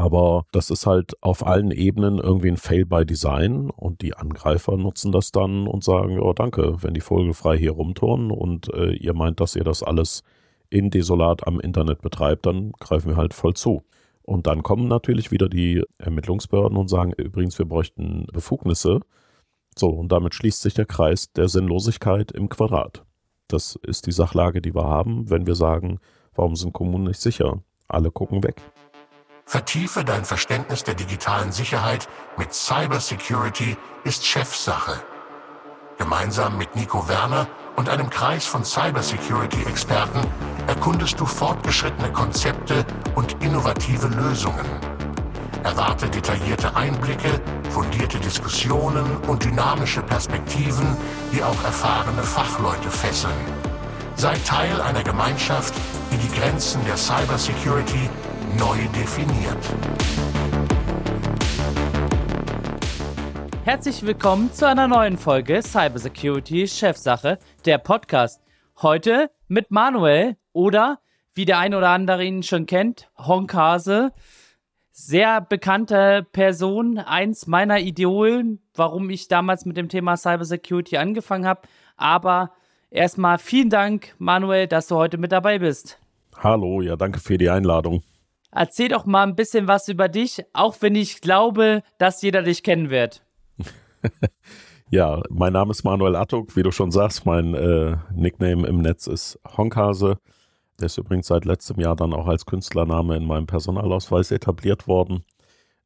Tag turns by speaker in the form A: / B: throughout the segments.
A: Aber das ist halt auf allen Ebenen irgendwie ein Fail by Design und die Angreifer nutzen das dann und sagen, oh danke, wenn die vogelfrei hier rumturnen und äh, ihr meint, dass ihr das alles in Desolat am Internet betreibt, dann greifen wir halt voll zu. Und dann kommen natürlich wieder die Ermittlungsbehörden und sagen, übrigens, wir bräuchten Befugnisse. So, und damit schließt sich der Kreis der Sinnlosigkeit im Quadrat. Das ist die Sachlage, die wir haben, wenn wir sagen, warum sind Kommunen nicht sicher? Alle gucken weg.
B: Vertiefe dein Verständnis der digitalen Sicherheit mit Cybersecurity ist Chefsache. Gemeinsam mit Nico Werner und einem Kreis von Cybersecurity-Experten erkundest du fortgeschrittene Konzepte und innovative Lösungen. Erwarte detaillierte Einblicke, fundierte Diskussionen und dynamische Perspektiven, die auch erfahrene Fachleute fesseln. Sei Teil einer Gemeinschaft, die die Grenzen der Cybersecurity neu definiert.
C: Herzlich willkommen zu einer neuen Folge Cybersecurity Chefsache, der Podcast. Heute mit Manuel oder, wie der ein oder andere ihn schon kennt, Honkase. Sehr bekannte Person, eins meiner Idolen, warum ich damals mit dem Thema Cybersecurity angefangen habe. Aber erstmal vielen Dank, Manuel, dass du heute mit dabei bist.
A: Hallo, ja, danke für die Einladung.
C: Erzähl doch mal ein bisschen was über dich, auch wenn ich glaube, dass jeder dich kennen wird.
A: ja, mein Name ist Manuel Attuk, wie du schon sagst, mein äh, Nickname im Netz ist Honkase. Der ist übrigens seit letztem Jahr dann auch als Künstlername in meinem Personalausweis etabliert worden.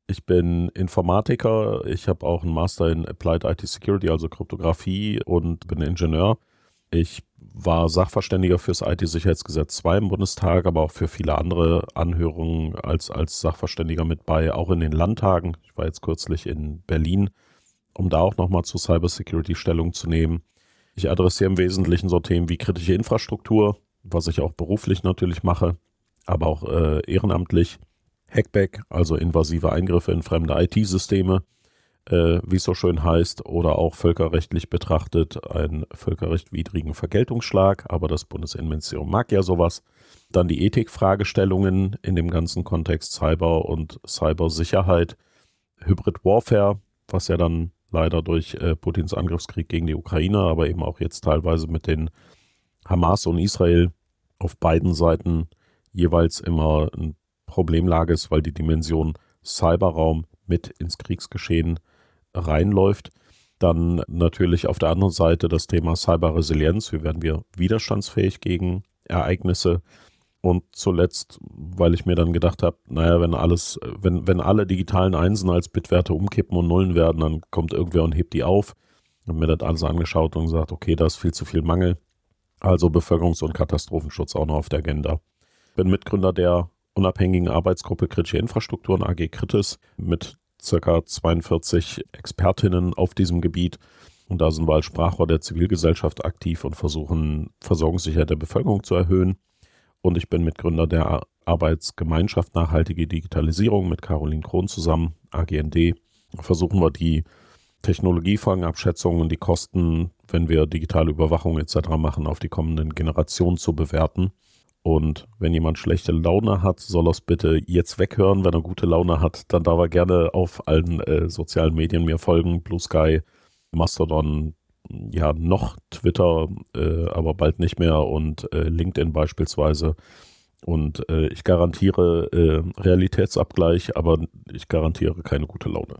A: Ich bin Informatiker, ich habe auch einen Master in Applied IT Security, also Kryptographie und bin Ingenieur. Ich war Sachverständiger fürs IT-Sicherheitsgesetz 2 im Bundestag, aber auch für viele andere Anhörungen als, als Sachverständiger mit bei, auch in den Landtagen. Ich war jetzt kürzlich in Berlin, um da auch nochmal zu Cybersecurity Stellung zu nehmen. Ich adressiere im Wesentlichen so Themen wie kritische Infrastruktur, was ich auch beruflich natürlich mache, aber auch äh, ehrenamtlich. Hackback, also invasive Eingriffe in fremde IT-Systeme äh, wie es so schön heißt, oder auch völkerrechtlich betrachtet einen völkerrechtwidrigen Vergeltungsschlag, aber das Bundesinnenministerium mag ja sowas. Dann die Ethikfragestellungen in dem ganzen Kontext Cyber und Cybersicherheit, Hybrid Warfare, was ja dann leider durch äh, Putins Angriffskrieg gegen die Ukraine, aber eben auch jetzt teilweise mit den Hamas und Israel auf beiden Seiten jeweils immer ein Problemlage ist, weil die Dimension Cyberraum mit ins Kriegsgeschehen reinläuft. Dann natürlich auf der anderen Seite das Thema Cyberresilienz. Wie werden wir widerstandsfähig gegen Ereignisse? Und zuletzt, weil ich mir dann gedacht habe, naja, wenn alles, wenn, wenn alle digitalen Einsen als Bitwerte umkippen und Nullen werden, dann kommt irgendwer und hebt die auf. Habe mir das alles angeschaut und gesagt, okay, da ist viel zu viel Mangel. Also Bevölkerungs- und Katastrophenschutz auch noch auf der Agenda. Bin Mitgründer der unabhängigen Arbeitsgruppe Kritische Infrastrukturen AG Kritis mit circa 42 Expertinnen auf diesem Gebiet. Und da sind wir als Sprachrohr der Zivilgesellschaft aktiv und versuchen, Versorgungssicherheit der Bevölkerung zu erhöhen. Und ich bin Mitgründer der Arbeitsgemeinschaft Nachhaltige Digitalisierung mit Caroline Krohn zusammen, AGND. Versuchen wir die Technologiefolgenabschätzungen und die Kosten, wenn wir digitale Überwachung etc. machen, auf die kommenden Generationen zu bewerten und wenn jemand schlechte Laune hat, soll er es bitte jetzt weghören. Wenn er gute Laune hat, dann darf er gerne auf allen äh, sozialen Medien mir folgen. Blue Sky, Mastodon, ja, noch Twitter, äh, aber bald nicht mehr und äh, LinkedIn beispielsweise. Und äh, ich garantiere äh, Realitätsabgleich, aber ich garantiere keine gute Laune.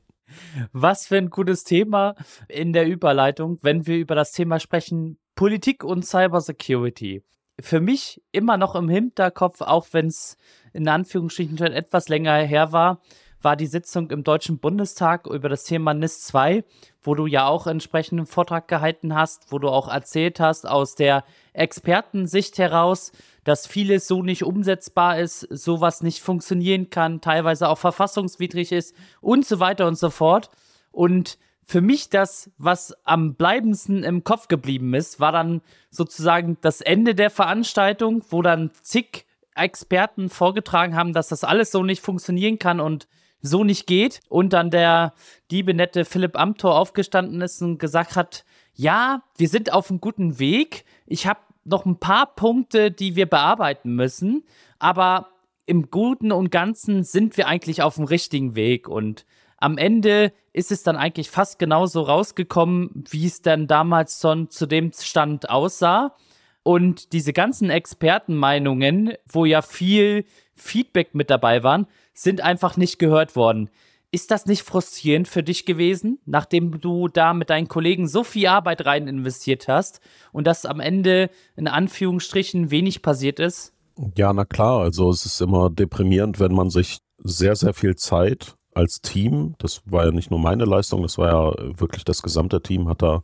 C: Was für ein gutes Thema in der Überleitung, wenn wir über das Thema sprechen, Politik und Cybersecurity für mich immer noch im Hinterkopf, auch wenn es in Anführungsstrichen schon etwas länger her war, war die Sitzung im Deutschen Bundestag über das Thema NIS 2, wo du ja auch entsprechenden Vortrag gehalten hast, wo du auch erzählt hast aus der Expertensicht heraus, dass vieles so nicht umsetzbar ist, sowas nicht funktionieren kann, teilweise auch verfassungswidrig ist und so weiter und so fort. Und für mich das, was am bleibendsten im Kopf geblieben ist, war dann sozusagen das Ende der Veranstaltung, wo dann zig Experten vorgetragen haben, dass das alles so nicht funktionieren kann und so nicht geht. Und dann der liebe nette Philipp Amthor aufgestanden ist und gesagt hat, ja, wir sind auf einem guten Weg. Ich habe noch ein paar Punkte, die wir bearbeiten müssen. Aber im Guten und Ganzen sind wir eigentlich auf dem richtigen Weg und am Ende ist es dann eigentlich fast genauso rausgekommen, wie es dann damals schon zu dem Stand aussah. Und diese ganzen Expertenmeinungen, wo ja viel Feedback mit dabei waren, sind einfach nicht gehört worden. Ist das nicht frustrierend für dich gewesen, nachdem du da mit deinen Kollegen so viel Arbeit rein investiert hast und dass am Ende in Anführungsstrichen wenig passiert ist?
A: Ja, na klar. Also es ist immer deprimierend, wenn man sich sehr, sehr viel Zeit als Team, das war ja nicht nur meine Leistung, das war ja wirklich das gesamte Team, hat da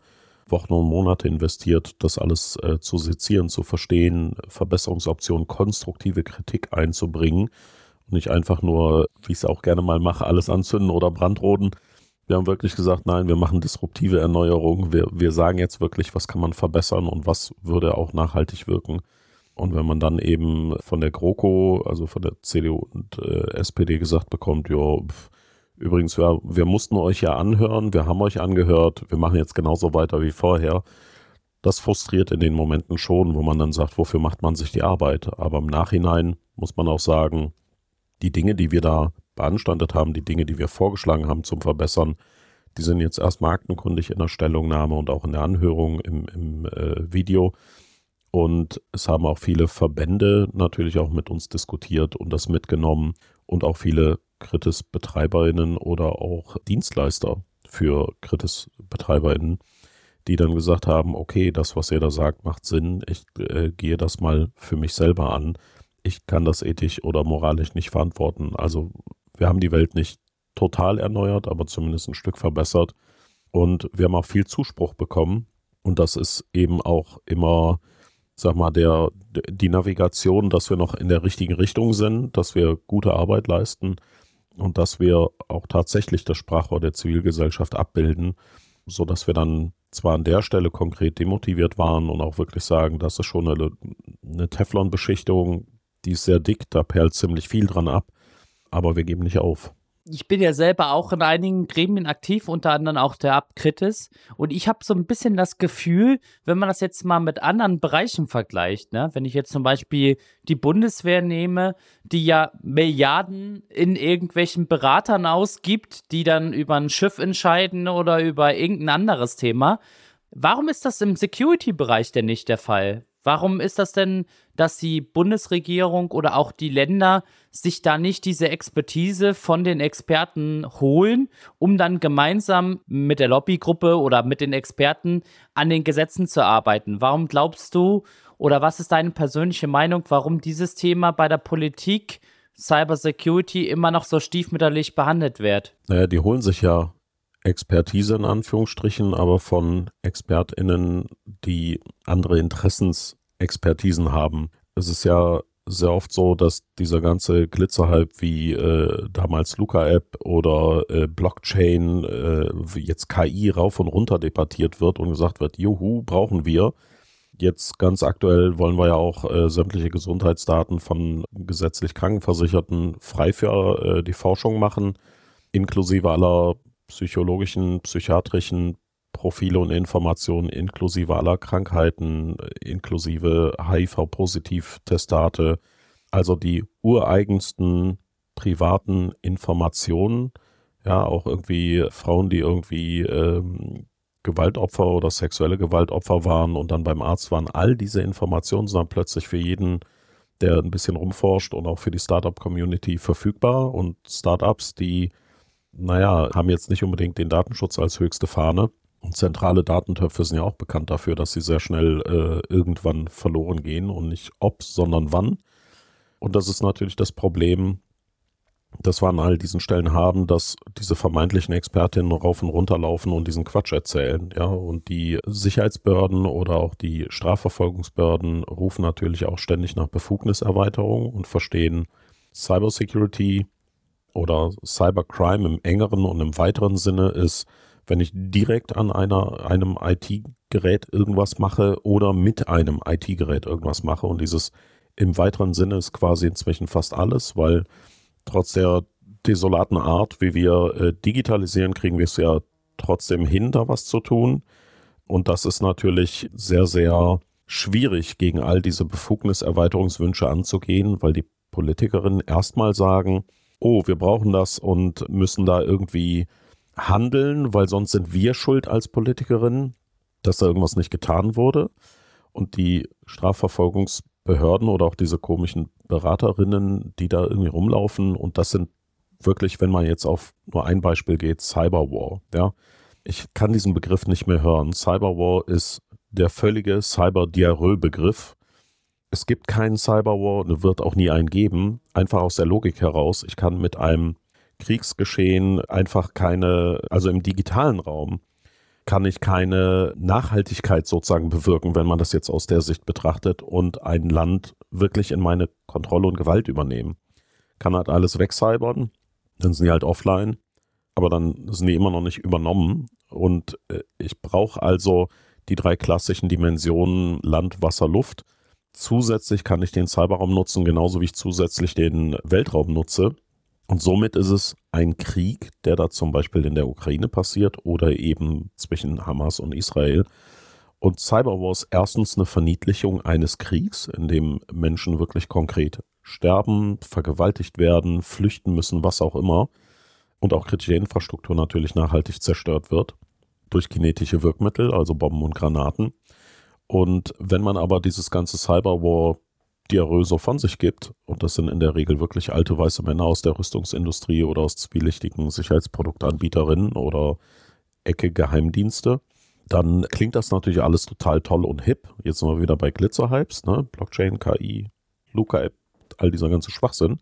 A: Wochen und Monate investiert, das alles äh, zu sezieren, zu verstehen, Verbesserungsoptionen, konstruktive Kritik einzubringen und nicht einfach nur, wie ich es auch gerne mal mache, alles anzünden oder brandroden. Wir haben wirklich gesagt, nein, wir machen disruptive Erneuerungen. Wir, wir sagen jetzt wirklich, was kann man verbessern und was würde auch nachhaltig wirken. Und wenn man dann eben von der GroKo, also von der CDU und äh, SPD gesagt bekommt, ja, übrigens, wir, wir mussten euch ja anhören, wir haben euch angehört, wir machen jetzt genauso weiter wie vorher. Das frustriert in den Momenten schon, wo man dann sagt, wofür macht man sich die Arbeit? Aber im Nachhinein muss man auch sagen, die Dinge, die wir da beanstandet haben, die Dinge, die wir vorgeschlagen haben zum Verbessern, die sind jetzt erstmal aktenkundig in der Stellungnahme und auch in der Anhörung im, im äh, Video. Und es haben auch viele Verbände natürlich auch mit uns diskutiert und das mitgenommen und auch viele Kritis-BetreiberInnen oder auch Dienstleister für Kritis-BetreiberInnen, die dann gesagt haben, okay, das, was ihr da sagt, macht Sinn, ich äh, gehe das mal für mich selber an. Ich kann das ethisch oder moralisch nicht verantworten. Also wir haben die Welt nicht total erneuert, aber zumindest ein Stück verbessert. Und wir haben auch viel Zuspruch bekommen. Und das ist eben auch immer sag mal, der, die Navigation, dass wir noch in der richtigen Richtung sind, dass wir gute Arbeit leisten und dass wir auch tatsächlich das Sprachrohr der Zivilgesellschaft abbilden, so dass wir dann zwar an der Stelle konkret demotiviert waren und auch wirklich sagen, das ist schon eine, eine Teflon-Beschichtung, die ist sehr dick, da perlt ziemlich viel dran ab, aber wir geben nicht auf
C: ich bin ja selber auch in einigen Gremien aktiv, unter anderem auch der Abkritis. Und ich habe so ein bisschen das Gefühl, wenn man das jetzt mal mit anderen Bereichen vergleicht, ne? wenn ich jetzt zum Beispiel die Bundeswehr nehme, die ja Milliarden in irgendwelchen Beratern ausgibt, die dann über ein Schiff entscheiden oder über irgendein anderes Thema. Warum ist das im Security-Bereich denn nicht der Fall? Warum ist das denn, dass die Bundesregierung oder auch die Länder sich da nicht diese Expertise von den Experten holen, um dann gemeinsam mit der Lobbygruppe oder mit den Experten an den Gesetzen zu arbeiten? Warum glaubst du oder was ist deine persönliche Meinung, warum dieses Thema bei der Politik Cybersecurity immer noch so stiefmütterlich behandelt wird?
A: Naja, die holen sich ja Expertise in Anführungsstrichen, aber von ExpertInnen, die andere Interessensexpertisen haben. Es ist ja sehr oft so, dass dieser ganze Glitzerhype wie äh, damals Luca-App oder äh, Blockchain, äh, jetzt KI rauf und runter debattiert wird und gesagt wird, juhu, brauchen wir. Jetzt ganz aktuell wollen wir ja auch äh, sämtliche Gesundheitsdaten von gesetzlich Krankenversicherten frei für äh, die Forschung machen, inklusive aller psychologischen, psychiatrischen Profile und Informationen inklusive aller Krankheiten, inklusive HIV-Positiv-Testate, also die ureigensten privaten Informationen, ja, auch irgendwie Frauen, die irgendwie ähm, Gewaltopfer oder sexuelle Gewaltopfer waren und dann beim Arzt waren, all diese Informationen sind dann plötzlich für jeden, der ein bisschen rumforscht und auch für die Startup-Community verfügbar und Startups, die naja, haben jetzt nicht unbedingt den Datenschutz als höchste Fahne. Und zentrale Datentöpfe sind ja auch bekannt dafür, dass sie sehr schnell äh, irgendwann verloren gehen und nicht ob, sondern wann. Und das ist natürlich das Problem, das wir an all diesen Stellen haben, dass diese vermeintlichen Expertinnen rauf und runter laufen und diesen Quatsch erzählen. Ja, und die Sicherheitsbehörden oder auch die Strafverfolgungsbehörden rufen natürlich auch ständig nach Befugniserweiterung und verstehen Cybersecurity oder Cybercrime im engeren und im weiteren Sinne ist, wenn ich direkt an einer, einem IT-Gerät irgendwas mache oder mit einem IT-Gerät irgendwas mache. Und dieses im weiteren Sinne ist quasi inzwischen fast alles, weil trotz der desolaten Art, wie wir äh, digitalisieren, kriegen wir es ja trotzdem hin, da was zu tun. Und das ist natürlich sehr, sehr schwierig, gegen all diese Befugniserweiterungswünsche anzugehen, weil die Politikerinnen erstmal sagen, oh, wir brauchen das und müssen da irgendwie handeln, weil sonst sind wir schuld als Politikerinnen, dass da irgendwas nicht getan wurde. Und die Strafverfolgungsbehörden oder auch diese komischen Beraterinnen, die da irgendwie rumlaufen, und das sind wirklich, wenn man jetzt auf nur ein Beispiel geht, Cyberwar. Ja, ich kann diesen Begriff nicht mehr hören. Cyberwar ist der völlige Cyber-Diarrhoe-Begriff. Es gibt keinen Cyberwar und wird auch nie einen geben. Einfach aus der Logik heraus. Ich kann mit einem Kriegsgeschehen einfach keine, also im digitalen Raum, kann ich keine Nachhaltigkeit sozusagen bewirken, wenn man das jetzt aus der Sicht betrachtet und ein Land wirklich in meine Kontrolle und Gewalt übernehmen. Kann halt alles wegcybern, dann sind die halt offline, aber dann sind die immer noch nicht übernommen und äh, ich brauche also die drei klassischen Dimensionen Land, Wasser, Luft. Zusätzlich kann ich den Cyberraum nutzen, genauso wie ich zusätzlich den Weltraum nutze. Und somit ist es ein Krieg, der da zum Beispiel in der Ukraine passiert oder eben zwischen Hamas und Israel. Und Cyberwar ist erstens eine Verniedlichung eines Kriegs, in dem Menschen wirklich konkret sterben, vergewaltigt werden, flüchten müssen, was auch immer. Und auch kritische Infrastruktur natürlich nachhaltig zerstört wird durch kinetische Wirkmittel, also Bomben und Granaten. Und wenn man aber dieses ganze Cyberwar Diarrhoe so von sich gibt, und das sind in der Regel wirklich alte weiße Männer aus der Rüstungsindustrie oder aus zwielichtigen Sicherheitsproduktanbieterinnen oder Ecke Geheimdienste, dann klingt das natürlich alles total toll und hip. Jetzt sind wir wieder bei Glitzerhypes, ne? Blockchain, KI, Luca-App, all dieser ganze Schwachsinn.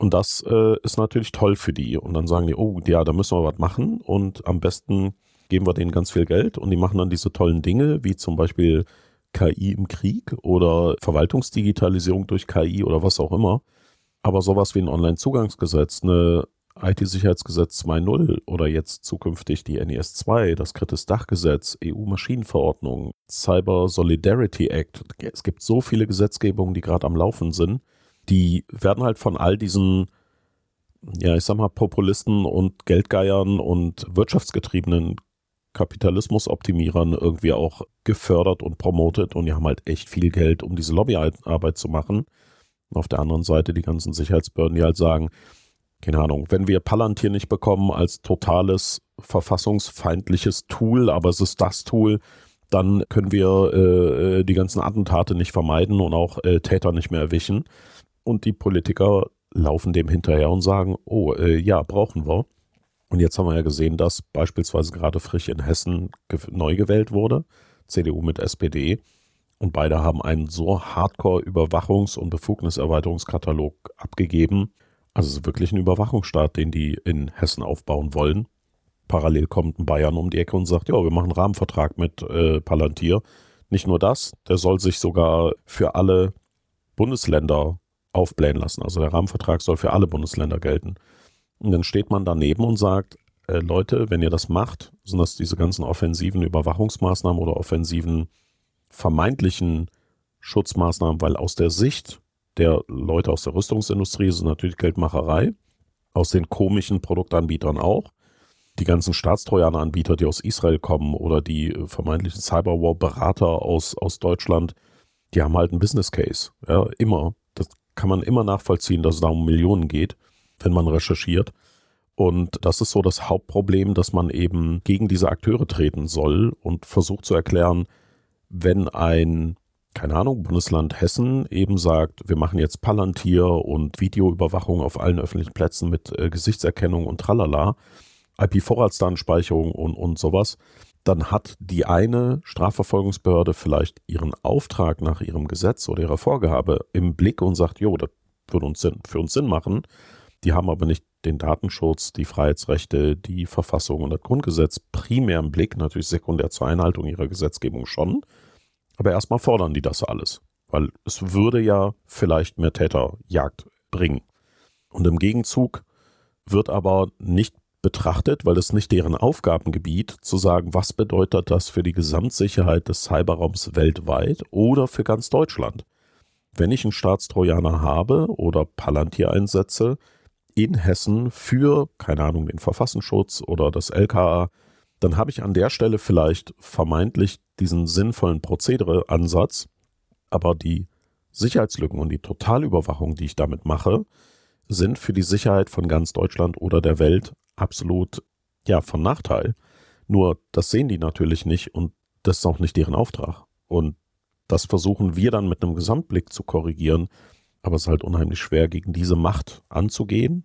A: Und das äh, ist natürlich toll für die. Und dann sagen die, oh ja, da müssen wir was machen. Und am besten geben wir denen ganz viel Geld und die machen dann diese tollen Dinge, wie zum Beispiel KI im Krieg oder Verwaltungsdigitalisierung durch KI oder was auch immer. Aber sowas wie ein Online-Zugangsgesetz, eine IT-Sicherheitsgesetz 2.0 oder jetzt zukünftig die NES 2, das Kritis-Dachgesetz, EU-Maschinenverordnung, Cyber Solidarity Act. Es gibt so viele Gesetzgebungen, die gerade am Laufen sind. Die werden halt von all diesen, ja, ich sag mal, Populisten und Geldgeiern und wirtschaftsgetriebenen Kapitalismusoptimierern irgendwie auch gefördert und promotet und die haben halt echt viel Geld, um diese Lobbyarbeit zu machen. Und auf der anderen Seite die ganzen Sicherheitsbehörden, die halt sagen, keine Ahnung, wenn wir Palantir nicht bekommen als totales verfassungsfeindliches Tool, aber es ist das Tool, dann können wir äh, die ganzen Attentate nicht vermeiden und auch äh, Täter nicht mehr erwischen. Und die Politiker laufen dem hinterher und sagen, oh äh, ja, brauchen wir. Und jetzt haben wir ja gesehen, dass beispielsweise gerade frisch in Hessen neu gewählt wurde, CDU mit SPD. Und beide haben einen so Hardcore-Überwachungs- und Befugniserweiterungskatalog abgegeben. Also es ist wirklich ein Überwachungsstaat, den die in Hessen aufbauen wollen. Parallel kommt ein Bayern um die Ecke und sagt, ja, wir machen einen Rahmenvertrag mit äh, Palantir. Nicht nur das, der soll sich sogar für alle Bundesländer aufblähen lassen. Also der Rahmenvertrag soll für alle Bundesländer gelten. Und dann steht man daneben und sagt, äh, Leute, wenn ihr das macht, sind das diese ganzen offensiven Überwachungsmaßnahmen oder offensiven vermeintlichen Schutzmaßnahmen, weil aus der Sicht der Leute aus der Rüstungsindustrie ist es natürlich Geldmacherei, aus den komischen Produktanbietern auch. Die ganzen Staatstrojaner-Anbieter, die aus Israel kommen oder die vermeintlichen Cyberwar-Berater aus, aus Deutschland, die haben halt einen Business Case. Ja, immer. Das kann man immer nachvollziehen, dass es da um Millionen geht wenn man recherchiert. Und das ist so das Hauptproblem, dass man eben gegen diese Akteure treten soll und versucht zu erklären, wenn ein, keine Ahnung, Bundesland Hessen eben sagt, wir machen jetzt Palantir und Videoüberwachung auf allen öffentlichen Plätzen mit äh, Gesichtserkennung und tralala, IP-Vorratsdatenspeicherung und, und sowas, dann hat die eine Strafverfolgungsbehörde vielleicht ihren Auftrag nach ihrem Gesetz oder ihrer Vorgabe im Blick und sagt, jo, das würde uns Sinn, für uns Sinn machen. Die haben aber nicht den Datenschutz, die Freiheitsrechte, die Verfassung und das Grundgesetz primär im Blick, natürlich sekundär zur Einhaltung ihrer Gesetzgebung schon. Aber erstmal fordern die das alles, weil es würde ja vielleicht mehr Täterjagd bringen. Und im Gegenzug wird aber nicht betrachtet, weil es nicht deren Aufgabengebiet, zu sagen, was bedeutet das für die Gesamtsicherheit des Cyberraums weltweit oder für ganz Deutschland. Wenn ich einen Staatstrojaner habe oder Palantir einsetze, in Hessen für, keine Ahnung, den Verfassungsschutz oder das LKA, dann habe ich an der Stelle vielleicht vermeintlich diesen sinnvollen Prozedere-Ansatz, aber die Sicherheitslücken und die Totalüberwachung, die ich damit mache, sind für die Sicherheit von ganz Deutschland oder der Welt absolut ja von Nachteil. Nur das sehen die natürlich nicht und das ist auch nicht deren Auftrag. Und das versuchen wir dann mit einem Gesamtblick zu korrigieren, aber es ist halt unheimlich schwer, gegen diese Macht anzugehen.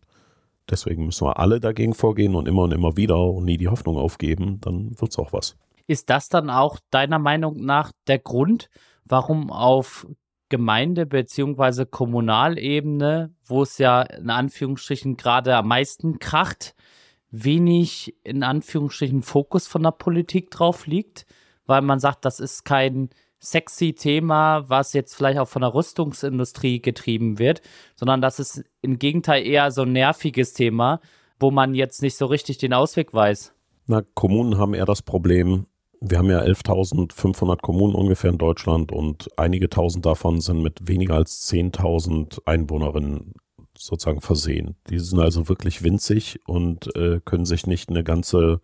A: Deswegen müssen wir alle dagegen vorgehen und immer und immer wieder und nie die Hoffnung aufgeben, dann wird es auch was.
C: Ist das dann auch deiner Meinung nach der Grund, warum auf Gemeinde- bzw. Kommunalebene, wo es ja in Anführungsstrichen gerade am meisten kracht, wenig in Anführungsstrichen Fokus von der Politik drauf liegt, weil man sagt, das ist kein sexy Thema, was jetzt vielleicht auch von der Rüstungsindustrie getrieben wird, sondern das ist im Gegenteil eher so ein nerviges Thema, wo man jetzt nicht so richtig den Ausweg weiß.
A: Na, Kommunen haben eher das Problem, wir haben ja 11.500 Kommunen ungefähr in Deutschland und einige tausend davon sind mit weniger als 10.000 Einwohnerinnen sozusagen versehen. Die sind also wirklich winzig und äh, können sich nicht eine ganze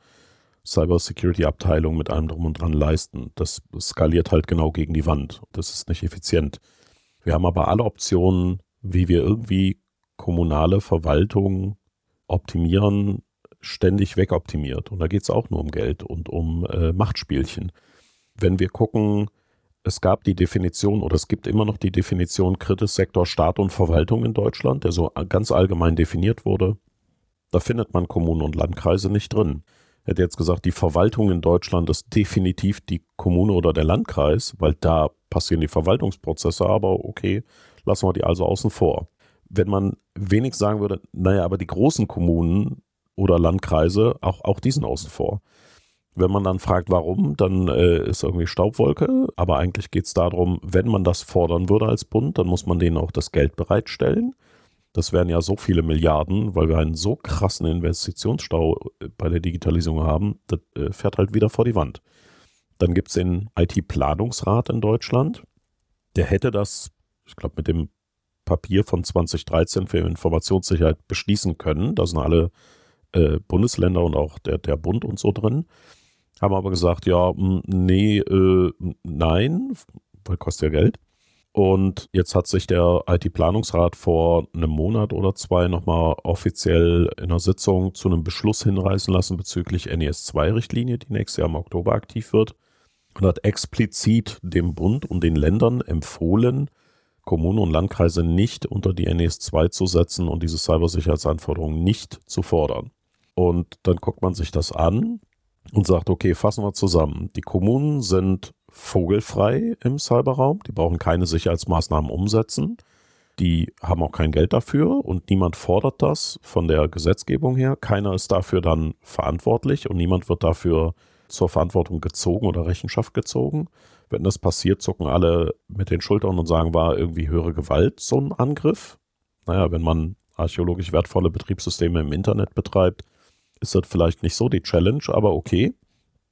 A: Cybersecurity-Abteilung mit allem drum und dran leisten. Das skaliert halt genau gegen die Wand. Das ist nicht effizient. Wir haben aber alle Optionen, wie wir irgendwie kommunale Verwaltung optimieren, ständig wegoptimiert. Und da geht es auch nur um Geld und um äh, Machtspielchen. Wenn wir gucken, es gab die Definition oder es gibt immer noch die Definition Kritissektor Staat und Verwaltung in Deutschland, der so ganz allgemein definiert wurde. Da findet man Kommunen und Landkreise nicht drin hätte jetzt gesagt, die Verwaltung in Deutschland ist definitiv die Kommune oder der Landkreis, weil da passieren die Verwaltungsprozesse, aber okay, lassen wir die also außen vor. Wenn man wenig sagen würde, naja, aber die großen Kommunen oder Landkreise, auch, auch die sind außen vor. Wenn man dann fragt, warum, dann äh, ist irgendwie Staubwolke, aber eigentlich geht es darum, wenn man das fordern würde als Bund, dann muss man denen auch das Geld bereitstellen. Das wären ja so viele Milliarden, weil wir einen so krassen Investitionsstau äh, bei der Digitalisierung haben, das äh, fährt halt wieder vor die Wand. Dann gibt es den IT-Planungsrat in Deutschland. Der hätte das, ich glaube, mit dem Papier von 2013 für Informationssicherheit beschließen können. Da sind alle äh, Bundesländer und auch der, der Bund und so drin. Haben aber gesagt, ja, nee, äh, nein, weil kostet ja Geld. Und jetzt hat sich der IT-Planungsrat vor einem Monat oder zwei nochmal offiziell in einer Sitzung zu einem Beschluss hinreißen lassen bezüglich NES-2-Richtlinie, die nächstes Jahr im Oktober aktiv wird. Und hat explizit dem Bund und den Ländern empfohlen, Kommunen und Landkreise nicht unter die NES-2 zu setzen und diese Cybersicherheitsanforderungen nicht zu fordern. Und dann guckt man sich das an und sagt, okay, fassen wir zusammen. Die Kommunen sind vogelfrei im Cyberraum. Die brauchen keine Sicherheitsmaßnahmen umsetzen. Die haben auch kein Geld dafür und niemand fordert das von der Gesetzgebung her. Keiner ist dafür dann verantwortlich und niemand wird dafür zur Verantwortung gezogen oder Rechenschaft gezogen. Wenn das passiert, zucken alle mit den Schultern und sagen, war irgendwie höhere Gewalt so ein Angriff. Naja, wenn man archäologisch wertvolle Betriebssysteme im Internet betreibt, ist das vielleicht nicht so die Challenge, aber okay.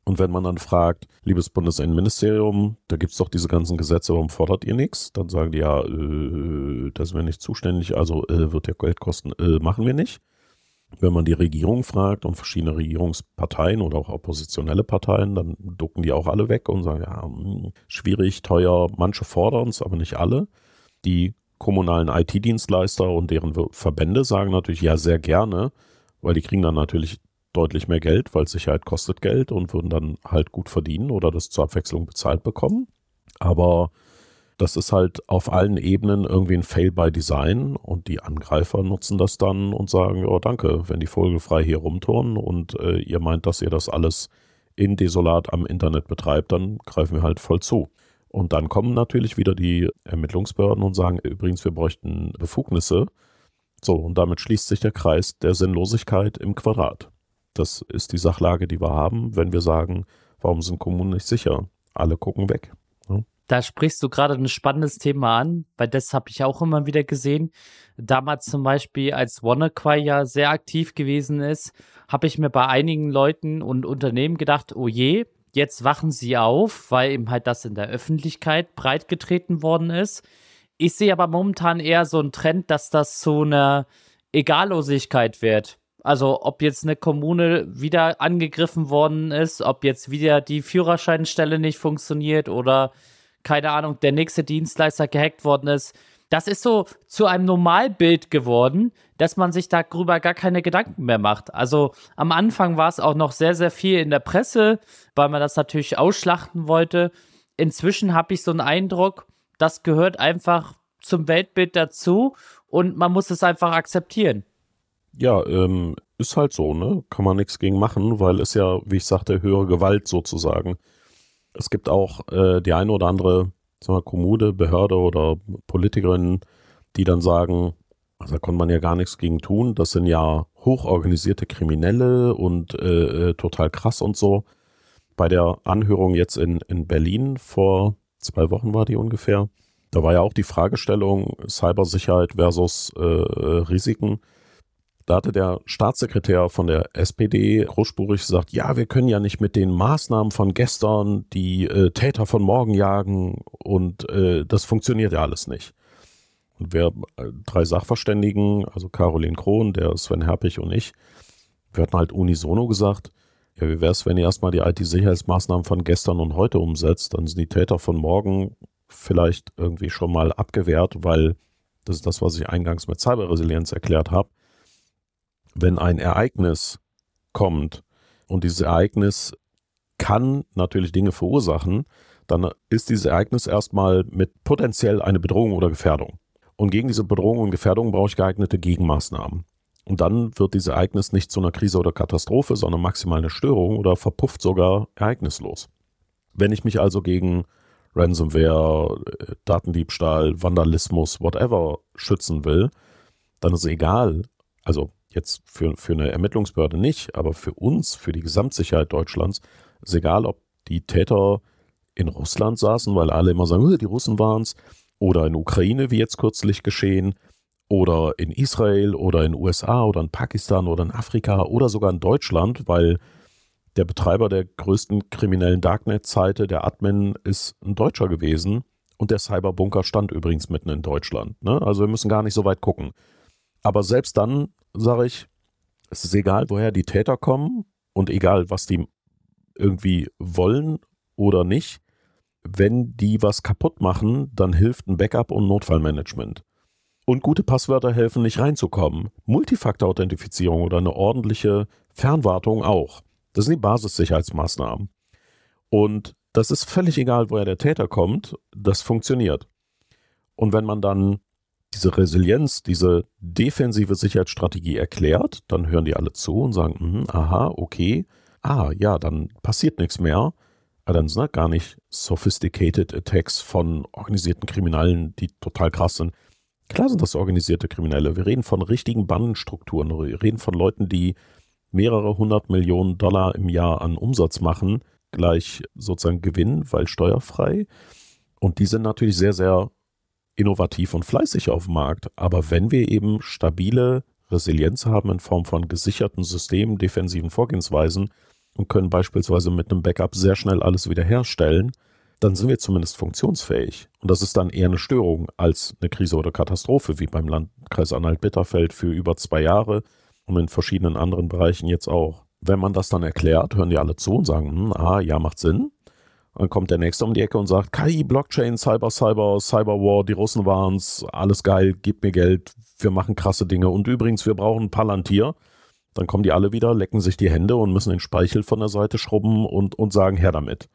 A: Und wenn man dann fragt, liebes Bundesinnenministerium, da gibt es doch diese ganzen Gesetze, warum fordert ihr nichts? Dann sagen die ja, äh, da sind wir nicht zuständig, also äh, wird ja Geld kosten, äh, machen wir nicht. Wenn man die Regierung fragt und verschiedene Regierungsparteien oder auch oppositionelle Parteien, dann ducken die auch alle weg und sagen, ja, hm, schwierig, teuer, manche fordern es, aber nicht alle. Die kommunalen IT-Dienstleister und deren Verbände sagen natürlich ja sehr gerne, weil die kriegen dann natürlich deutlich mehr Geld, weil Sicherheit kostet Geld und würden dann halt gut verdienen oder das zur Abwechslung bezahlt bekommen. Aber das ist halt auf allen Ebenen irgendwie ein Fail by Design und die Angreifer nutzen das dann und sagen, oh danke, wenn die vogelfrei hier rumturnen und äh, ihr meint, dass ihr das alles in Desolat am Internet betreibt, dann greifen wir halt voll zu. Und dann kommen natürlich wieder die Ermittlungsbehörden und sagen, übrigens, wir bräuchten Befugnisse. So, und damit schließt sich der Kreis der Sinnlosigkeit im Quadrat. Das ist die Sachlage, die wir haben, wenn wir sagen, warum sind Kommunen nicht sicher? Alle gucken weg.
C: Ja? Da sprichst du gerade ein spannendes Thema an, weil das habe ich auch immer wieder gesehen. Damals zum Beispiel, als WannaCry ja sehr aktiv gewesen ist, habe ich mir bei einigen Leuten und Unternehmen gedacht, oh je, jetzt wachen sie auf, weil eben halt das in der Öffentlichkeit breitgetreten worden ist. Ich sehe aber momentan eher so einen Trend, dass das zu einer Egallosigkeit wird. Also ob jetzt eine Kommune wieder angegriffen worden ist, ob jetzt wieder die Führerscheinstelle nicht funktioniert oder keine Ahnung, der nächste Dienstleister gehackt worden ist. Das ist so zu einem Normalbild geworden, dass man sich darüber gar keine Gedanken mehr macht. Also am Anfang war es auch noch sehr, sehr viel in der Presse, weil man das natürlich ausschlachten wollte. Inzwischen habe ich so einen Eindruck, das gehört einfach zum Weltbild dazu und man muss es einfach akzeptieren.
A: Ja, ähm, ist halt so, ne? Kann man nichts gegen machen, weil es ja, wie ich sagte, höhere Gewalt sozusagen. Es gibt auch äh, die eine oder andere sagen wir, Kommune, Behörde oder Politikerin, die dann sagen, also da konnte man ja gar nichts gegen tun. Das sind ja hochorganisierte Kriminelle und äh, äh, total krass und so. Bei der Anhörung jetzt in, in Berlin vor zwei Wochen war die ungefähr, da war ja auch die Fragestellung Cybersicherheit versus äh, äh Risiken. Da hatte der Staatssekretär von der SPD großspurig gesagt, ja, wir können ja nicht mit den Maßnahmen von gestern die äh, Täter von morgen jagen und äh, das funktioniert ja alles nicht. Und wir äh, drei Sachverständigen, also Caroline Krohn, der Sven Herpich und ich, wir hatten halt unisono gesagt, ja, wie wäre es, wenn ihr erstmal die IT-Sicherheitsmaßnahmen von gestern und heute umsetzt, dann sind die Täter von morgen vielleicht irgendwie schon mal abgewehrt, weil das ist das, was ich eingangs mit Cyberresilienz erklärt habe wenn ein Ereignis kommt und dieses Ereignis kann natürlich Dinge verursachen, dann ist dieses Ereignis erstmal mit potenziell eine Bedrohung oder Gefährdung. Und gegen diese Bedrohung und Gefährdung brauche ich geeignete Gegenmaßnahmen. Und dann wird dieses Ereignis nicht zu einer Krise oder Katastrophe, sondern maximal eine Störung oder verpufft sogar ereignislos. Wenn ich mich also gegen Ransomware, Datendiebstahl, Vandalismus, whatever schützen will, dann ist es egal, also jetzt für, für eine Ermittlungsbehörde nicht, aber für uns, für die Gesamtsicherheit Deutschlands, ist egal, ob die Täter in Russland saßen, weil alle immer sagen, die Russen waren es, oder in Ukraine, wie jetzt kürzlich geschehen, oder in Israel oder in USA oder in Pakistan oder in Afrika oder sogar in Deutschland, weil der Betreiber der größten kriminellen Darknet-Seite, der Admin, ist ein Deutscher gewesen und der Cyberbunker stand übrigens mitten in Deutschland. Ne? Also wir müssen gar nicht so weit gucken. Aber selbst dann sage ich, es ist egal, woher die Täter kommen und egal, was die irgendwie wollen oder nicht. Wenn die was kaputt machen, dann hilft ein Backup und Notfallmanagement. Und gute Passwörter helfen nicht reinzukommen. Multifaktor-Authentifizierung oder eine ordentliche Fernwartung auch. Das sind die Basissicherheitsmaßnahmen. Und das ist völlig egal, woher der Täter kommt, das funktioniert. Und wenn man dann diese Resilienz, diese defensive Sicherheitsstrategie erklärt, dann hören die alle zu und sagen, mh, aha, okay, ah, ja, dann passiert nichts mehr. Aber dann sind das gar nicht sophisticated Attacks von organisierten Kriminellen, die total krass sind. Klar sind das organisierte Kriminelle. Wir reden von richtigen Bandenstrukturen. Wir reden von Leuten, die mehrere hundert Millionen Dollar im Jahr an Umsatz machen, gleich sozusagen Gewinn, weil steuerfrei. Und die sind natürlich sehr, sehr innovativ und fleißig auf dem Markt. Aber wenn wir eben stabile Resilienz haben in Form von gesicherten Systemen, defensiven Vorgehensweisen und können beispielsweise mit einem Backup sehr schnell alles wiederherstellen, dann sind wir zumindest funktionsfähig. Und das ist dann eher eine Störung als eine Krise oder Katastrophe, wie beim Landkreis Anhalt-Bitterfeld für über zwei Jahre und in verschiedenen anderen Bereichen jetzt auch. Wenn man das dann erklärt, hören die alle zu und sagen, hm, ah, ja, macht Sinn. Dann kommt der nächste um die Ecke und sagt, KI, Blockchain, Cyber, Cyber, Cyberwar, die Russen waren's, alles geil, gib mir Geld, wir machen krasse Dinge. Und übrigens, wir brauchen Palantir. Dann kommen die alle wieder, lecken sich die Hände und müssen den Speichel von der Seite schrubben und, und sagen, her damit.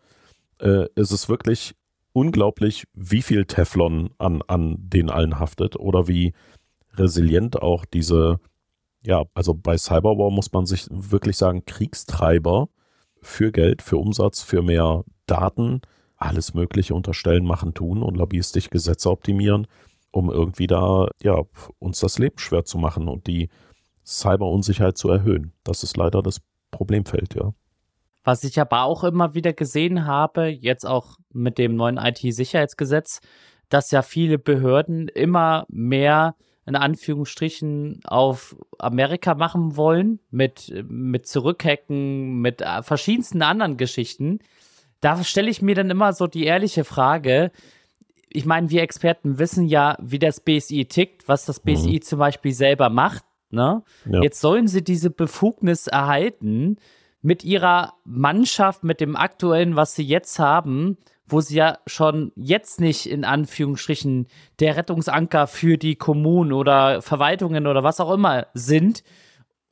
A: Äh, es ist wirklich unglaublich, wie viel Teflon an, an den allen haftet oder wie resilient auch diese, ja, also bei Cyberwar muss man sich wirklich sagen, Kriegstreiber für Geld, für Umsatz, für mehr Daten alles Mögliche unterstellen, machen, tun und lobbyistisch Gesetze optimieren, um irgendwie da, ja, uns das Leben schwer zu machen und die Cyberunsicherheit zu erhöhen. Das ist leider das Problemfeld, ja.
C: Was ich aber auch immer wieder gesehen habe, jetzt auch mit dem neuen IT-Sicherheitsgesetz, dass ja viele Behörden immer mehr in Anführungsstrichen auf Amerika machen wollen, mit, mit Zurückhacken, mit äh, verschiedensten anderen Geschichten da stelle ich mir dann immer so die ehrliche Frage. Ich meine, wir Experten wissen ja, wie das BSI tickt, was das BSI mhm. zum Beispiel selber macht. Ne? Ja. Jetzt sollen sie diese Befugnis erhalten mit ihrer Mannschaft, mit dem aktuellen, was sie jetzt haben, wo sie ja schon jetzt nicht in Anführungsstrichen der Rettungsanker für die Kommunen oder Verwaltungen oder was auch immer sind,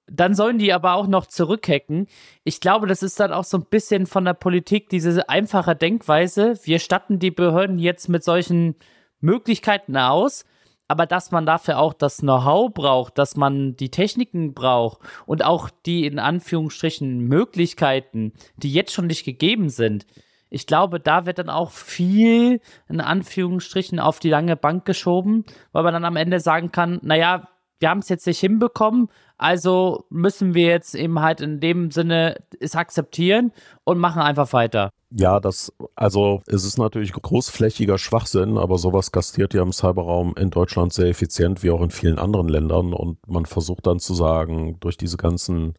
C: dann sollen die aber auch noch zurückhacken. Ich glaube, das ist dann auch so ein bisschen von der Politik diese einfache Denkweise. Wir statten die Behörden jetzt mit solchen Möglichkeiten aus, aber dass man dafür auch das Know-how braucht, dass man die Techniken braucht und auch die in Anführungsstrichen Möglichkeiten, die jetzt schon nicht gegeben sind. Ich glaube, da wird dann auch viel in Anführungsstrichen auf die lange Bank geschoben, weil man dann am Ende sagen kann, naja, wir haben es jetzt nicht hinbekommen, also müssen wir jetzt eben halt in dem Sinne es akzeptieren und machen einfach weiter.
A: Ja, das, also es ist natürlich großflächiger Schwachsinn, aber sowas gastiert ja im Cyberraum in Deutschland sehr effizient, wie auch in vielen anderen Ländern. Und man versucht dann zu sagen, durch diese ganzen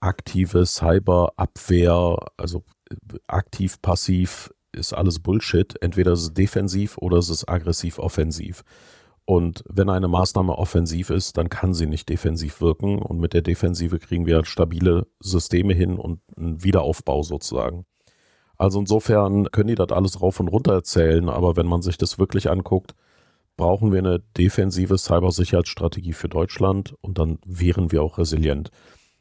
A: aktive Cyberabwehr, also aktiv, passiv, ist alles Bullshit. Entweder ist es defensiv oder ist es ist aggressiv-offensiv. Und wenn eine Maßnahme offensiv ist, dann kann sie nicht defensiv wirken. Und mit der Defensive kriegen wir stabile Systeme hin und einen Wiederaufbau sozusagen. Also insofern können die das alles rauf und runter erzählen, aber wenn man sich das wirklich anguckt, brauchen wir eine defensive Cybersicherheitsstrategie für Deutschland und dann wären wir auch resilient.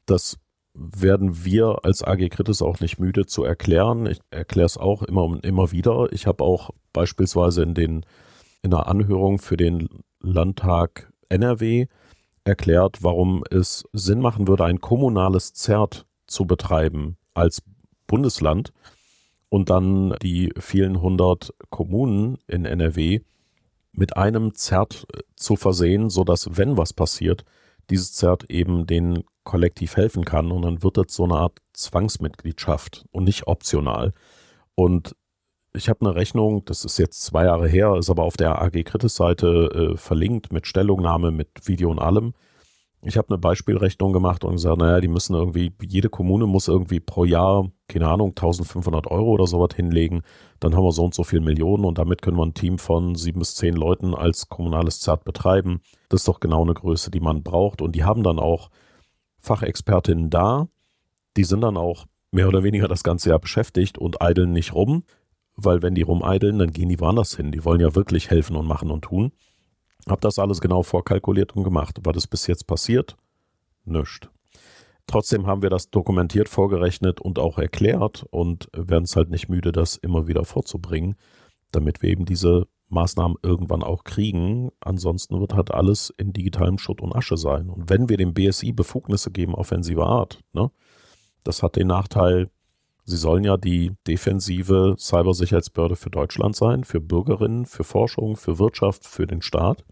A: Das werden wir als AG Kritis auch nicht müde zu erklären. Ich erkläre es auch immer und immer wieder. Ich habe auch beispielsweise in den in einer Anhörung für den Landtag NRW erklärt, warum es Sinn machen würde, ein kommunales ZERT zu betreiben als Bundesland und dann die vielen hundert Kommunen in NRW mit einem ZERT zu versehen, sodass, wenn was passiert, dieses ZERT eben den kollektiv helfen kann und dann wird das so eine Art Zwangsmitgliedschaft und nicht optional. Und ich habe eine Rechnung, das ist jetzt zwei Jahre her, ist aber auf der AG Kritis-Seite äh, verlinkt mit Stellungnahme, mit Video und allem. Ich habe eine Beispielrechnung gemacht und gesagt, naja, die müssen irgendwie, jede Kommune muss irgendwie pro Jahr, keine Ahnung, 1500 Euro oder sowas hinlegen. Dann haben wir so und so viel Millionen und damit können wir ein Team von sieben bis zehn Leuten als kommunales Zert betreiben. Das ist doch genau eine Größe, die man braucht. Und die haben dann auch Fachexpertinnen da. Die sind dann auch mehr oder weniger das ganze Jahr beschäftigt und eideln nicht rum weil wenn die rumeideln, dann gehen die woanders hin. Die wollen ja wirklich helfen und machen und tun. Hab das alles genau vorkalkuliert und gemacht. War das bis jetzt passiert? Nüscht. Trotzdem haben wir das dokumentiert, vorgerechnet und auch erklärt und werden es halt nicht müde, das immer wieder vorzubringen, damit wir eben diese Maßnahmen irgendwann auch kriegen. Ansonsten wird halt alles in digitalem Schutt und Asche sein. Und wenn wir dem BSI Befugnisse geben, offensiver Art, ne, das hat den Nachteil, Sie sollen ja die defensive Cybersicherheitsbehörde für Deutschland sein, für Bürgerinnen, für Forschung, für Wirtschaft, für den Staat.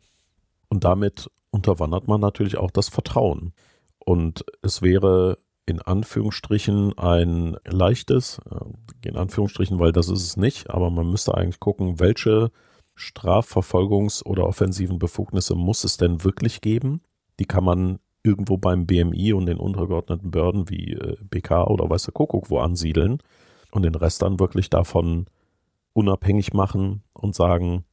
A: Und damit unterwandert man natürlich auch das Vertrauen. Und es wäre in Anführungsstrichen ein leichtes, äh, in Anführungsstrichen, weil das ist es nicht, aber man müsste eigentlich gucken, welche Strafverfolgungs- oder offensiven Befugnisse muss es denn wirklich geben? Die kann man irgendwo beim BMI und den untergeordneten Behörden wie äh, BK oder Weiße Kuckuck wo ansiedeln und den Rest dann wirklich davon unabhängig machen und sagen,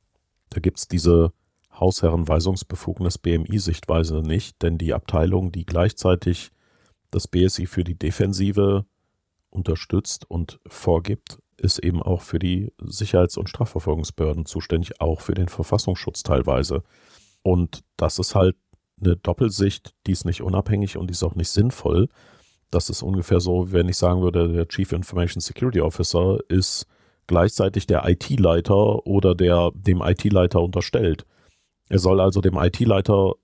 A: da gibt es diese Hausherrenweisungsbefugnis BMI-Sichtweise nicht, denn die Abteilung, die gleichzeitig das BSI für die Defensive unterstützt und vorgibt, ist eben auch für die Sicherheits- und Strafverfolgungsbehörden zuständig, auch für den Verfassungsschutz teilweise. Und das ist halt eine Doppelsicht, die ist nicht unabhängig und die ist auch nicht sinnvoll. Das ist ungefähr so, wenn ich sagen würde, der Chief Information Security Officer ist gleichzeitig der IT-Leiter oder der dem IT-Leiter unterstellt. Er soll also dem IT-Leiter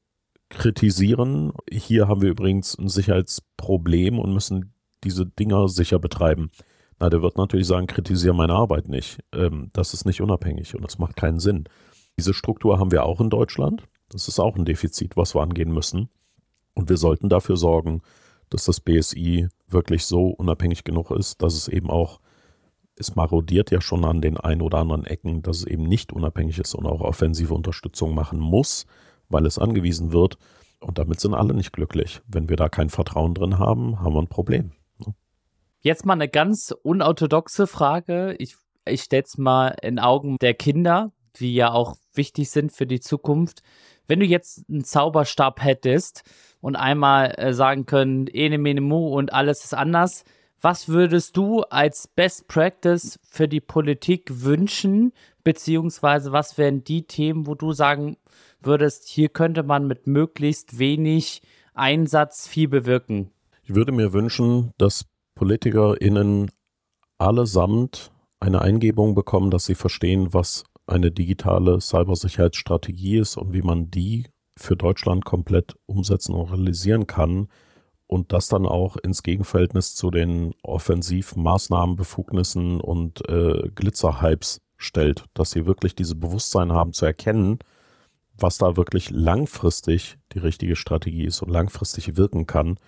A: kritisieren. Hier haben wir übrigens ein Sicherheitsproblem und müssen diese Dinger sicher betreiben. Na, der wird natürlich sagen, kritisiere meine Arbeit nicht. Ähm, das ist nicht unabhängig und das macht keinen Sinn. Diese Struktur haben wir auch in Deutschland. Das ist auch ein Defizit, was wir angehen müssen. Und wir sollten dafür sorgen, dass das BSI wirklich so unabhängig genug ist, dass es eben auch, es marodiert ja schon an den ein oder anderen Ecken, dass es eben nicht unabhängig ist und auch offensive Unterstützung machen muss, weil es angewiesen wird. Und damit sind alle nicht glücklich. Wenn wir da kein Vertrauen drin haben, haben wir ein Problem. Ne?
C: Jetzt mal eine ganz unorthodoxe Frage. Ich, ich stelle es mal in Augen der Kinder, die ja auch wichtig sind für die Zukunft wenn du jetzt einen Zauberstab hättest und einmal äh, sagen können, ene mene mu und alles ist anders, Was würdest du als Best Practice für die Politik wünschen, beziehungsweise was wären die Themen, wo du sagen würdest, hier könnte man mit möglichst wenig Einsatz viel bewirken?
A: Ich würde mir wünschen, dass PolitikerInnen allesamt eine Eingebung bekommen, dass sie verstehen, was eine digitale Cybersicherheitsstrategie ist und wie man die für Deutschland komplett umsetzen und realisieren kann und das dann auch ins Gegenverhältnis zu den Offensivmaßnahmen, Befugnissen und äh, Glitzerhypes stellt, dass sie wirklich diese Bewusstsein haben zu erkennen, was da wirklich langfristig die richtige Strategie ist und langfristig wirken kann.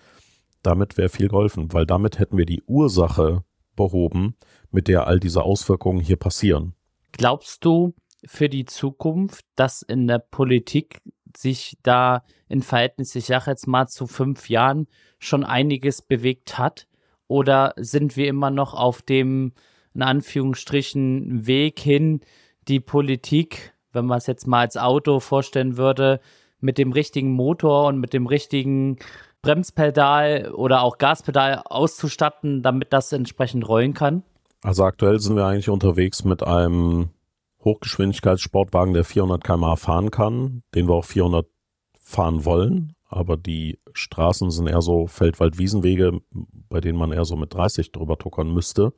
A: Damit wäre viel geholfen, weil damit hätten wir die Ursache behoben, mit der all diese Auswirkungen hier passieren.
C: Glaubst du für die Zukunft, dass in der Politik sich da in Verhältnis, ich sage jetzt mal zu fünf Jahren, schon einiges bewegt hat? Oder sind wir immer noch auf dem, in Anführungsstrichen, Weg hin, die Politik, wenn man es jetzt mal als Auto vorstellen würde, mit dem richtigen Motor und mit dem richtigen Bremspedal oder auch Gaspedal auszustatten, damit das entsprechend rollen kann?
A: Also aktuell sind wir eigentlich unterwegs mit einem Hochgeschwindigkeitssportwagen, der 400 km/h fahren kann, den wir auch 400 fahren wollen. Aber die Straßen sind eher so Feldwald-Wiesenwege, bei denen man eher so mit 30 drüber tuckern müsste.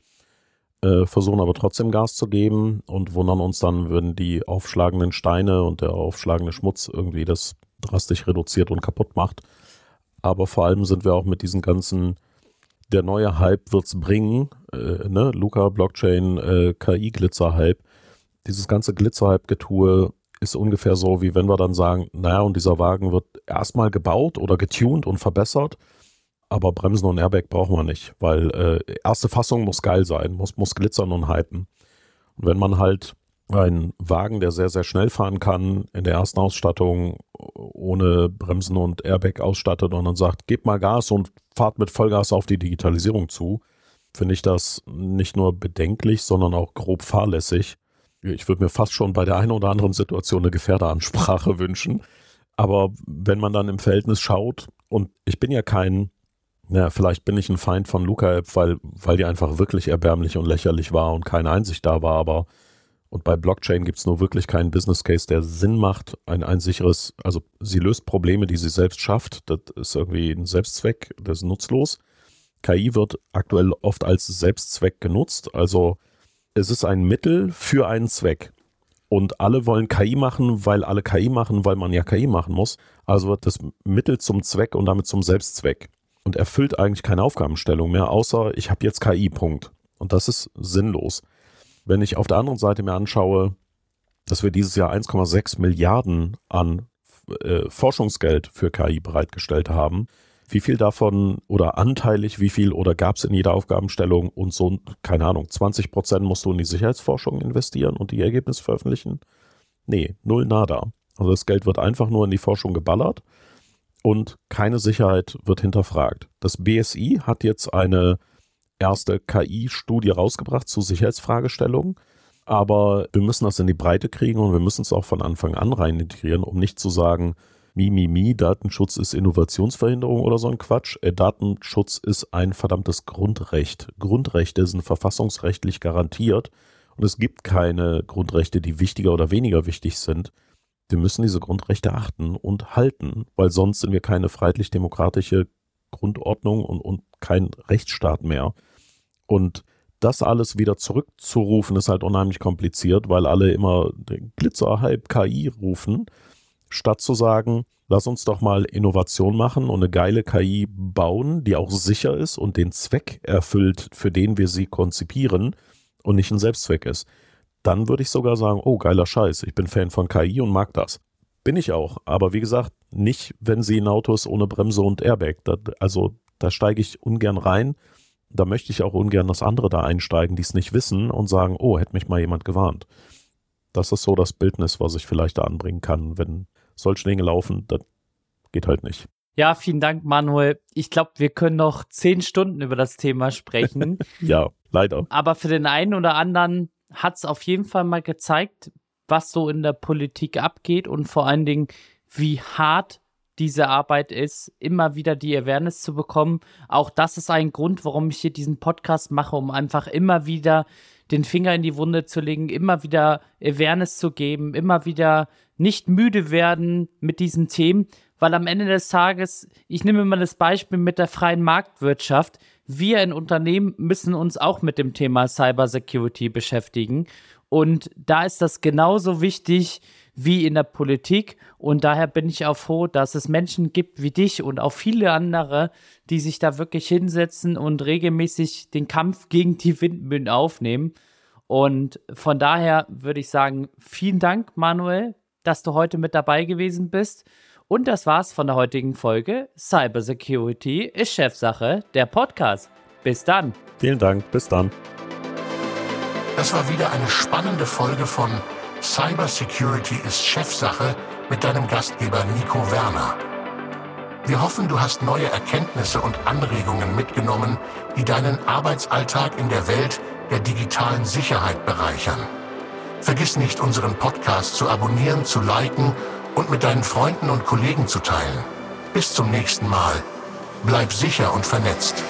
A: Äh, versuchen aber trotzdem Gas zu geben und wundern uns dann, wenn die aufschlagenden Steine und der aufschlagende Schmutz irgendwie das drastisch reduziert und kaputt macht. Aber vor allem sind wir auch mit diesen ganzen, der neue Hype wird's bringen, äh, ne? Luca, Blockchain, äh, KI-Glitzer-Hype. Dieses ganze Glitzer-Hype-Getue ist ungefähr so, wie wenn wir dann sagen, naja, und dieser Wagen wird erstmal gebaut oder getuned und verbessert, aber Bremsen und Airbag brauchen wir nicht, weil äh, erste Fassung muss geil sein, muss, muss glitzern und hypen. Und wenn man halt einen Wagen, der sehr, sehr schnell fahren kann, in der ersten Ausstattung ohne Bremsen und Airbag ausstattet und dann sagt, gebt mal Gas und fahrt mit Vollgas auf die Digitalisierung zu, finde ich das nicht nur bedenklich, sondern auch grob fahrlässig ich würde mir fast schon bei der einen oder anderen Situation eine Gefährderansprache wünschen. Aber wenn man dann im Verhältnis schaut, und ich bin ja kein, ja, vielleicht bin ich ein Feind von Luca-App, weil, weil die einfach wirklich erbärmlich und lächerlich war und keine Einsicht da war, aber und bei Blockchain gibt es nur wirklich keinen Business Case, der Sinn macht, ein, ein sicheres, also sie löst Probleme, die sie selbst schafft. Das ist irgendwie ein Selbstzweck, das ist nutzlos. KI wird aktuell oft als Selbstzweck genutzt, also es ist ein Mittel für einen Zweck. Und alle wollen KI machen, weil alle KI machen, weil man ja KI machen muss. Also wird das Mittel zum Zweck und damit zum Selbstzweck. Und erfüllt eigentlich keine Aufgabenstellung mehr, außer ich habe jetzt KI, Punkt. Und das ist sinnlos. Wenn ich auf der anderen Seite mir anschaue, dass wir dieses Jahr 1,6 Milliarden an äh, Forschungsgeld für KI bereitgestellt haben, wie viel davon oder anteilig, wie viel oder gab es in jeder Aufgabenstellung und so, keine Ahnung, 20 Prozent musst du in die Sicherheitsforschung investieren und die Ergebnisse veröffentlichen? Nee, null nada. Also das Geld wird einfach nur in die Forschung geballert und keine Sicherheit wird hinterfragt. Das BSI hat jetzt eine erste KI-Studie rausgebracht zu Sicherheitsfragestellungen, aber wir müssen das in die Breite kriegen und wir müssen es auch von Anfang an rein integrieren, um nicht zu sagen, Mimimi, mi, mi, Datenschutz ist Innovationsverhinderung oder so ein Quatsch. Äh, Datenschutz ist ein verdammtes Grundrecht. Grundrechte sind verfassungsrechtlich garantiert und es gibt keine Grundrechte, die wichtiger oder weniger wichtig sind. Wir müssen diese Grundrechte achten und halten, weil sonst sind wir keine freiheitlich-demokratische Grundordnung und, und kein Rechtsstaat mehr. Und das alles wieder zurückzurufen, ist halt unheimlich kompliziert, weil alle immer Glitzer-Hype KI rufen statt zu sagen, lass uns doch mal Innovation machen und eine geile KI bauen, die auch sicher ist und den Zweck erfüllt, für den wir sie konzipieren und nicht ein Selbstzweck ist. Dann würde ich sogar sagen, oh, geiler Scheiß, ich bin Fan von KI und mag das. Bin ich auch, aber wie gesagt, nicht, wenn sie in Autos ohne Bremse und Airbag. Da, also da steige ich ungern rein. Da möchte ich auch ungern, dass andere da einsteigen, die es nicht wissen und sagen, oh, hätte mich mal jemand gewarnt. Das ist so das Bildnis, was ich vielleicht da anbringen kann, wenn solche Dinge laufen, das geht halt nicht.
C: Ja, vielen Dank, Manuel. Ich glaube, wir können noch zehn Stunden über das Thema sprechen.
A: ja, leider.
C: Aber für den einen oder anderen hat es auf jeden Fall mal gezeigt, was so in der Politik abgeht und vor allen Dingen, wie hart diese Arbeit ist, immer wieder die Awareness zu bekommen. Auch das ist ein Grund, warum ich hier diesen Podcast mache, um einfach immer wieder den Finger in die Wunde zu legen, immer wieder Awareness zu geben, immer wieder nicht müde werden mit diesen Themen, weil am Ende des Tages, ich nehme mal das Beispiel mit der freien Marktwirtschaft, wir in Unternehmen müssen uns auch mit dem Thema Cybersecurity beschäftigen. Und da ist das genauso wichtig wie in der Politik. Und daher bin ich auch froh, dass es Menschen gibt wie dich und auch viele andere, die sich da wirklich hinsetzen und regelmäßig den Kampf gegen die Windmühlen aufnehmen. Und von daher würde ich sagen, vielen Dank, Manuel, dass du heute mit dabei gewesen bist. Und das war's von der heutigen Folge. Cybersecurity ist Chefsache, der Podcast. Bis dann.
A: Vielen Dank, bis dann.
B: Das war wieder eine spannende Folge von Cybersecurity ist Chefsache mit deinem Gastgeber Nico Werner. Wir hoffen, du hast neue Erkenntnisse und Anregungen mitgenommen, die deinen Arbeitsalltag in der Welt der digitalen Sicherheit bereichern. Vergiss nicht, unseren Podcast zu abonnieren, zu liken und mit deinen Freunden und Kollegen zu teilen. Bis zum nächsten Mal. Bleib sicher und vernetzt.